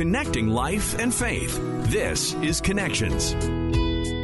connecting life and faith. This is Connections.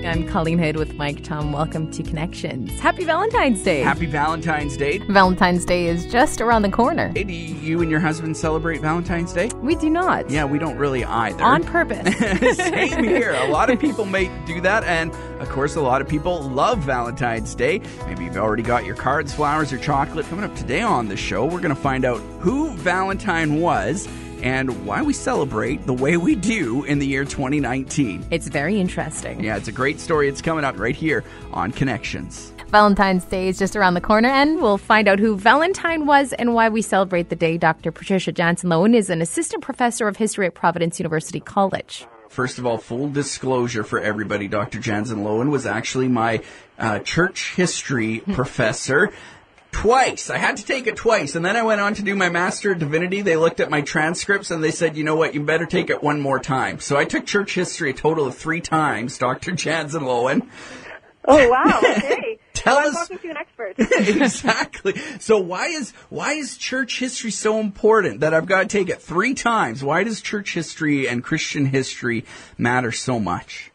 I'm Colleen Hood with Mike Tom. Welcome to Connections. Happy Valentine's Day. Happy Valentine's Day. Valentine's Day is just around the corner. Hey, do you and your husband celebrate Valentine's Day? We do not. Yeah, we don't really either. On purpose. Same here. A lot of people may do that, and of course, a lot of people love Valentine's Day. Maybe you've already got your cards, flowers, or chocolate. Coming up today on the show, we're going to find out who Valentine was and why we celebrate the way we do in the year 2019. It's very interesting. Yeah, it's a great story. It's coming up right here on Connections. Valentine's Day is just around the corner, and we'll find out who Valentine was and why we celebrate the day. Dr. Patricia Jansen Loewen is an assistant professor of history at Providence University College. First of all, full disclosure for everybody, Dr. Jansen Loewen was actually my uh, church history professor twice. I had to take it twice. And then I went on to do my Master of Divinity. They looked at my transcripts and they said, you know what, you better take it one more time. So I took church history a total of three times, Dr. Jansen Loewen. Oh, wow. Okay. Tell well, us. I'm talking to an expert. exactly. So why is why is church history so important that I've got to take it three times? Why does church history and Christian history matter so much?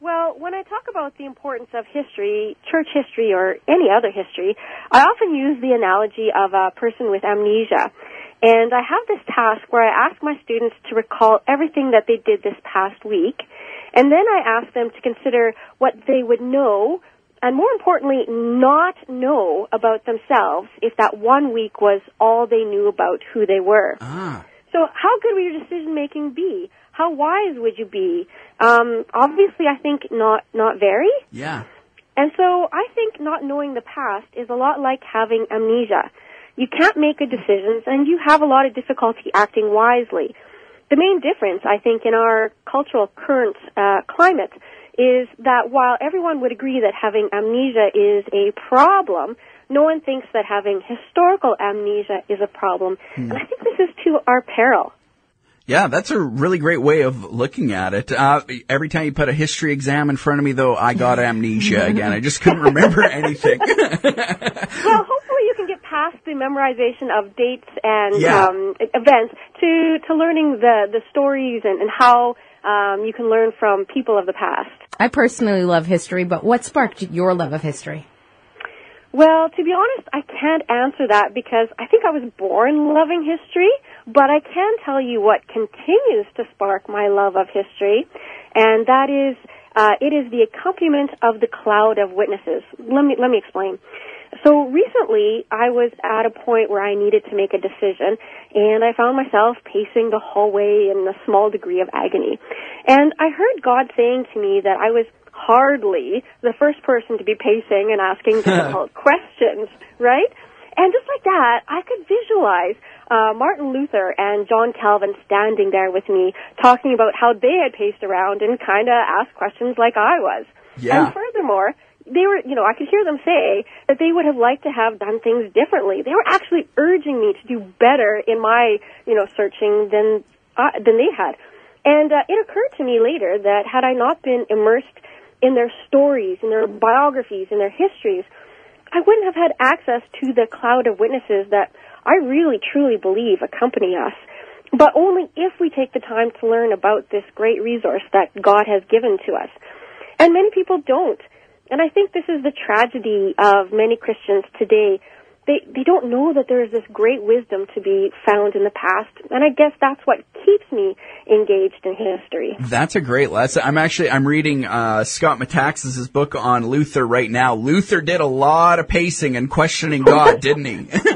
Well, when I talk about the importance of history, church history or any other history, I often use the analogy of a person with amnesia. And I have this task where I ask my students to recall everything that they did this past week, and then I ask them to consider what they would know, and more importantly, not know about themselves if that one week was all they knew about who they were. Ah. So how good would your decision making be? How wise would you be? Um, obviously, I think not not very. Yeah. And so I think not knowing the past is a lot like having amnesia. You can't make good decisions, and you have a lot of difficulty acting wisely. The main difference, I think, in our cultural current uh, climate is that while everyone would agree that having amnesia is a problem, no one thinks that having historical amnesia is a problem. And I think this is to our peril. Yeah, that's a really great way of looking at it. Uh, every time you put a history exam in front of me, though, I got amnesia again. I just couldn't remember anything. Well, hopefully you can get past the memorization of dates and Yeah. um, events to, to learning the, the stories and, and how um, you can learn from people of the past. I personally love history, but what sparked your love of history? Well, to be honest, I can't answer that because I think I was born loving history, but I can tell you what continues to spark my love of history, and that is uh, it is the accompaniment of the cloud of witnesses. Let me let me explain. So recently, I was at a point where I needed to make a decision, and I found myself pacing the hallway in a small degree of agony. And I heard God saying to me that I was hardly the first person to be pacing and asking difficult questions, right? And just like that, I could visualize uh, Martin Luther and John Calvin standing there with me, talking about how they had paced around and kind of asked questions like I was. Yeah. And furthermore, they were, you know, I could hear them say that they would have liked to have done things differently. They were actually urging me to do better in my, you know, searching than uh, than they had. And uh, it occurred to me later that had I not been immersed in their stories, in their biographies, in their histories, I wouldn't have had access to the cloud of witnesses that I really truly believe accompany us. But only if we take the time to learn about this great resource that God has given to us. And many people don't. And I think this is the tragedy of many Christians today. They, they don't know that there is this great wisdom to be found in the past. And I guess that's what keeps me engaged in history. That's a great lesson. I'm actually I'm reading uh, Scott Metaxas's book on Luther right now. Luther did a lot of pacing and questioning God, didn't he?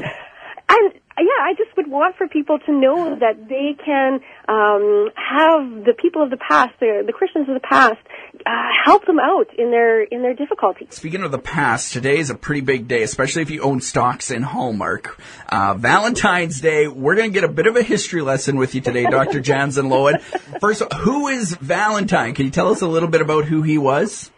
And yeah, I just would want for people to know that they can um, have the people of the past, the, the Christians of the past, uh, help them out in their in their difficulties. Speaking of the past, today is a pretty big day, especially if you own stocks in Hallmark. Uh, Valentine's Day, we're going to get a bit of a history lesson with you today, Dr. Jansen Loewen. First, who is Valentine? Can you tell us a little bit about who he was?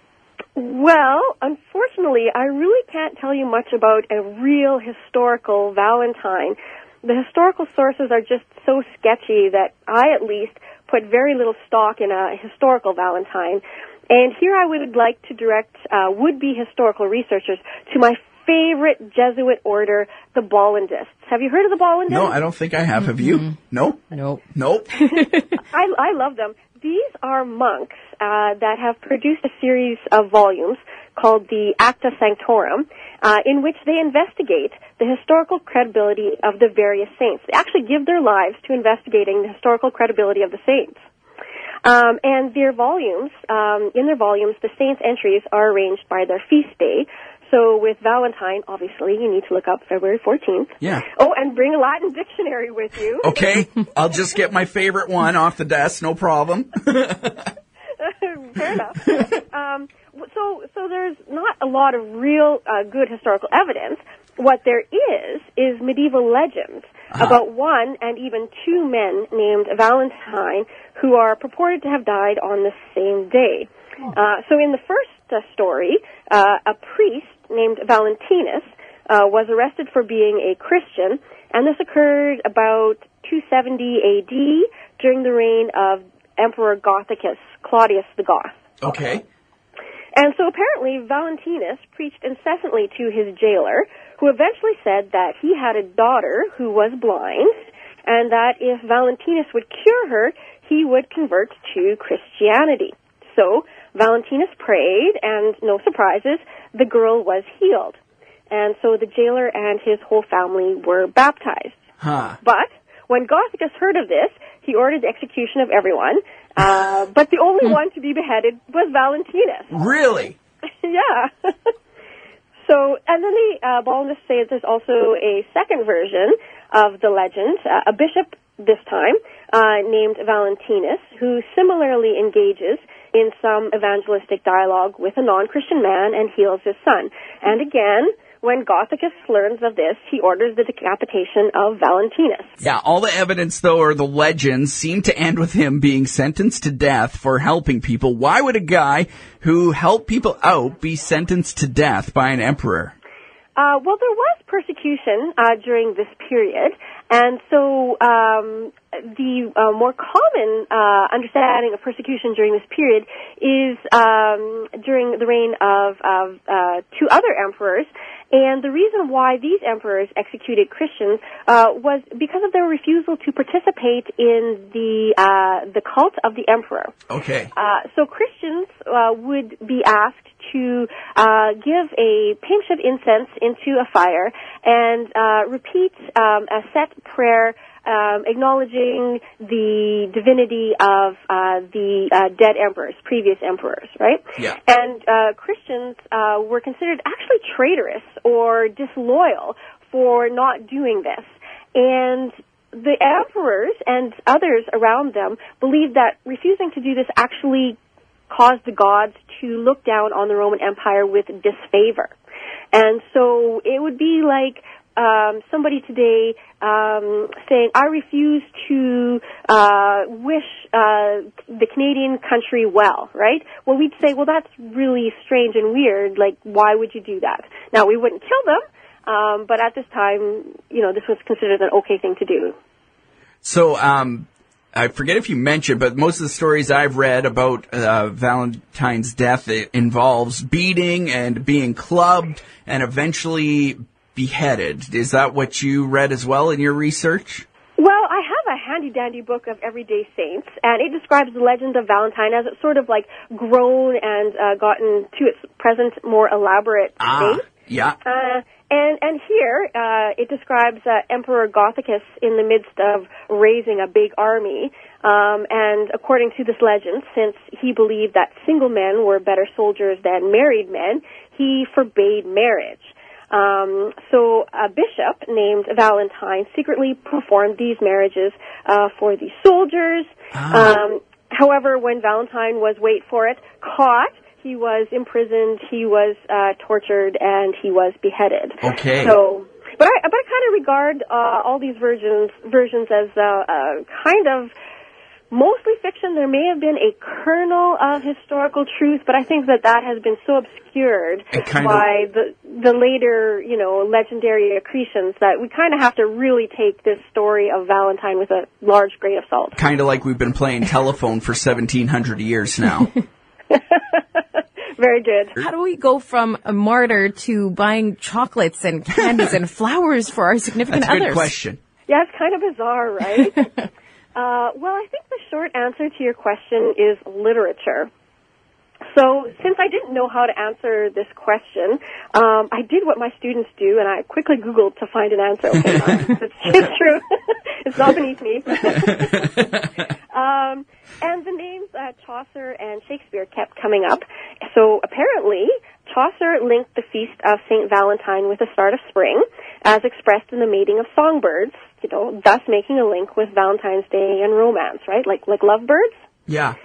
Well, unfortunately, I really can't tell you much about a real historical Valentine. The historical sources are just so sketchy that I, at least, put very little stock in a historical Valentine. And here I would like to direct uh, would-be historical researchers to my favorite Jesuit order, the Bollandists. Have you heard of the Bollandists? No, I don't think I have. Have you? Nope. Nope. Nope. I, I love them. These are monks uh, that have produced a series of volumes called the Acta Sanctorum, uh, in which they investigate the historical credibility of the various saints. They actually give their lives to investigating the historical credibility of the saints. Um, and their volumes, um, in their volumes, the saints' entries are arranged by their feast day. So with Valentine, obviously, you need to look up February 14th. Yeah. Oh, and bring a Latin dictionary with you. Okay, I'll just get my favorite one off the desk, no problem. Fair enough. um, so, so there's not a lot of real uh, good historical evidence. What there is is medieval legends about one and even two men named Valentine who are purported to have died on the same day. Uh, so, in the first uh, story, uh, a priest named Valentinus uh, was arrested for being a Christian, and this occurred about 270 AD during the reign of Emperor Gothicus, Claudius the Goth. Okay. And so apparently Valentinus preached incessantly to his jailer, who eventually said that he had a daughter who was blind, and that if Valentinus would cure her, he would convert to Christianity. So Valentinus prayed, and no surprises, the girl was healed. And so the jailer and his whole family were baptized. Huh. But when Gothicus heard of this, he ordered the execution of everyone. Uh, but the only one to be beheaded was Valentinus. Really? yeah. so, and then the uh, that there's also a second version of the legend, uh, a bishop this time, uh, named Valentinus, who similarly engages in some evangelistic dialogue with a non-Christian man and heals his son. And again, when Gothicus learns of this, he orders the decapitation of Valentinus. Yeah, all the evidence, though, or the legends seem to end with him being sentenced to death for helping people. Why would a guy who helped people out be sentenced to death by an emperor? Uh, well, there was persecution uh, during this period, and so um, the uh, more common uh, understanding of persecution during this period is um, during the reign of, of uh, two other emperors. And the reason why these emperors executed Christians uh, was because of their refusal to participate in the uh, the cult of the emperor. Okay. Uh, so Christians uh, would be asked to uh, give a pinch of incense into a fire and uh, repeat um, a set prayer. Um, acknowledging the divinity of uh, the uh, dead emperors, previous emperors, right? Yeah. And uh, Christians uh, were considered actually traitorous or disloyal for not doing this. And the emperors and others around them believed that refusing to do this actually caused the gods to look down on the Roman Empire with disfavor. And so it would be like um, somebody today um, saying, "I refuse to uh, wish uh, the Canadian country well." Right? Well, we'd say, "Well, that's really strange and weird. Like, why would you do that?" Now, we wouldn't kill them, um, but at this time, you know, this was considered an okay thing to do. So, um, I forget if you mentioned, but most of the stories I've read about uh, Valentine's death involves beating and being clubbed and eventually beheaded. Is that what you read as well in your research? Well, I have a handy dandy book of everyday saints, and it describes the legend of Valentine as it's sort of like grown and uh, gotten to its present more elaborate Ah, state. yeah. Uh, and and here uh, it describes uh, Emperor Gothicus in the midst of raising a big army. Um, and according to this legend, since he believed that single men were better soldiers than married men, he forbade marriage. Um, so a bishop named Valentine secretly performed these marriages uh, for the soldiers. Um, however, when Valentine was, wait for it, caught, he was imprisoned, he was uh, tortured, and he was beheaded. Okay. So, but I, but I kind of regard uh, all these versions versions as uh, uh, kind of mostly fiction. There may have been a kernel of historical truth, but I think that that has been so obscured It kind of- by the the later, you know, legendary accretions that we kind of have to really take this story of Valentine with a large grain of salt. Kind of like we've been playing telephone for 1700 years now. Very good. How do we go from a martyr to buying chocolates and candies and flowers for our significant That's a others? good question. Yeah, it's kind of bizarre, right? Uh, well, I think the short answer to your question is literature. So, since I didn't know how to answer this question, um, I did what my students do, and I quickly Googled to find an answer. Okay, it's, it's true. it's not beneath me. um, and the names uh, Chaucer and Shakespeare kept coming up. So, apparently, Chaucer linked the feast of Saint Valentine with the start of spring, as expressed in the mating of songbirds. You know, thus making a link with Valentine's Day and romance, right? Like like lovebirds. Yeah.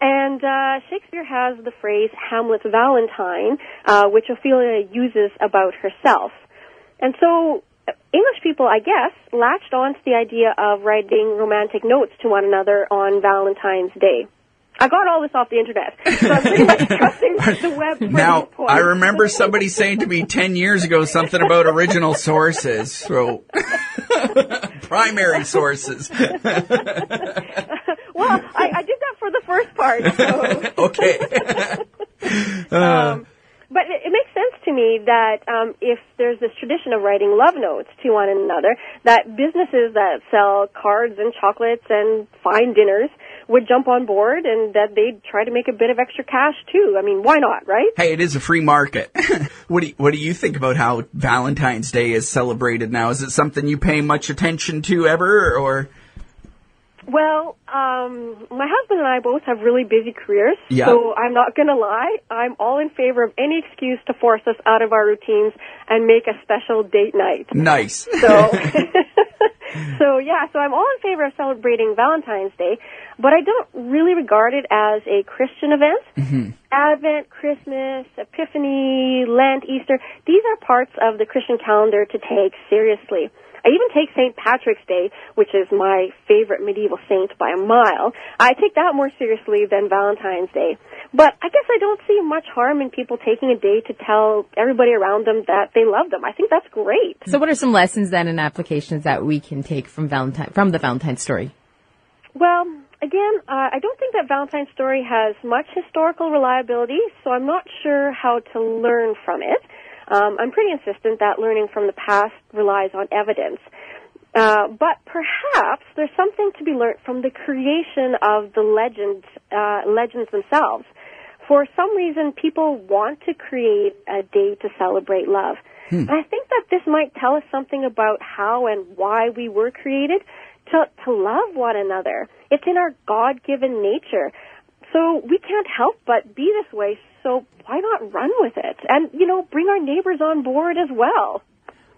And uh, Shakespeare has the phrase Hamlet's Valentine, uh, which Ophelia uses about herself. And so uh, English people, I guess, latched on to the idea of writing romantic notes to one another on Valentine's Day. I got all this off the internet, so I'm pretty much trusting the web Now. I remember somebody saying to me 10 years ago something about original sources. So, primary sources. well, I, I did that for the first part. So. okay. um, but it, it makes sense to me that um, if there's this tradition of writing love notes to one another, that businesses that sell cards and chocolates and fine dinners would jump on board and that they'd try to make a bit of extra cash too. I mean, why not, right? Hey, it is a free market. what do you, what do you think about how Valentine's Day is celebrated now? Is it something you pay much attention to ever or? Well, um, my husband and I both have really busy careers, Yeah. so I'm not going to lie. I'm all in favor of any excuse to force us out of our routines and make a special date night. Nice. So, so yeah, so I'm all in favor of celebrating Valentine's Day, but I don't really regard it as a Christian event. Mm-hmm. Advent, Christmas, Epiphany, Lent, Easter, these are parts of the Christian calendar to take seriously. I even take St. Patrick's Day, which is my favorite medieval saint by a mile. I take that more seriously than Valentine's Day. But I guess I don't see much harm in people taking a day to tell everybody around them that they love them. I think that's great. So, what are some lessons then and applications that we can take from Valentine from the Valentine story? Well, again, uh, I don't think that Valentine's story has much historical reliability, so I'm not sure how to learn from it. Um, I'm pretty insistent that learning from the past relies on evidence. Uh, but perhaps there's something to be learned from the creation of the legends, uh, legends themselves. For some reason, people want to create a day to celebrate love. And I think that this might tell us something about how and why we were created to, to love one another. It's in our God-given nature. So we can't help but be this way, so why not run with it? And, you know, bring our neighbors on board as well.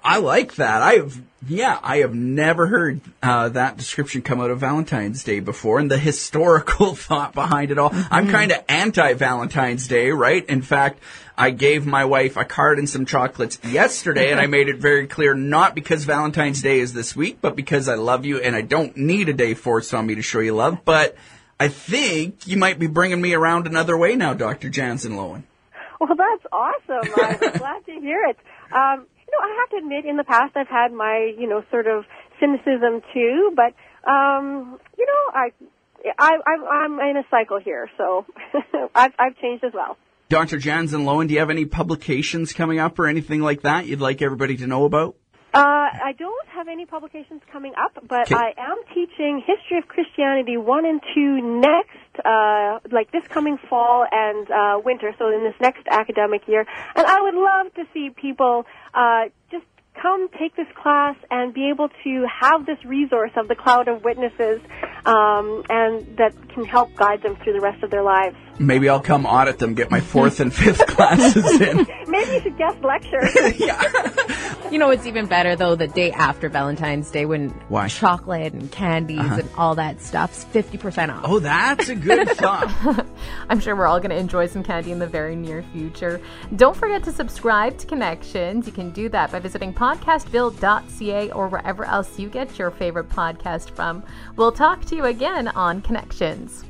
I like that. I've yeah, I have never heard uh, that description come out of Valentine's Day before, and the historical thought behind it all. I'm kind of anti Valentine's Day, right? In fact, I gave my wife a card and some chocolates yesterday, and I made it very clear not because Valentine's Day is this week, but because I love you and I don't need a day forced on me to show you love. But I think you might be bringing me around another way now, Dr. Jansen Loewen. Well, that's awesome. I'm glad to hear it. Um, you know, I have to admit, in the past, I've had my, you know, sort of cynicism too, but, um, you know, I, I, I'm, I'm in a cycle here, so I've, I've changed as well. Dr. Jansen Loewen, do you have any publications coming up or anything like that you'd like everybody to know about? Uh, I don't have any publications coming up, but. I am teaching History of Christianity 1 and 2 next, uh, like this coming fall and uh, winter, so in this next academic year. And I would love to see people uh, just come take this class and be able to have this resource of the cloud of witnesses um, and that can help guide them through the rest of their lives. Maybe I'll come audit them, get my fourth and fifth classes in. Maybe you should guest lecture. yeah. You know, it's even better though the day after Valentine's Day when Why? chocolate and candies and all that stuff's fifty percent off. Oh, that's a good thought. I'm sure we're all going to enjoy some candy in the very near future. Don't forget to subscribe to Connections. You can do that by visiting podcastville.ca or wherever else you get your favorite podcast from. We'll talk to you again on Connections.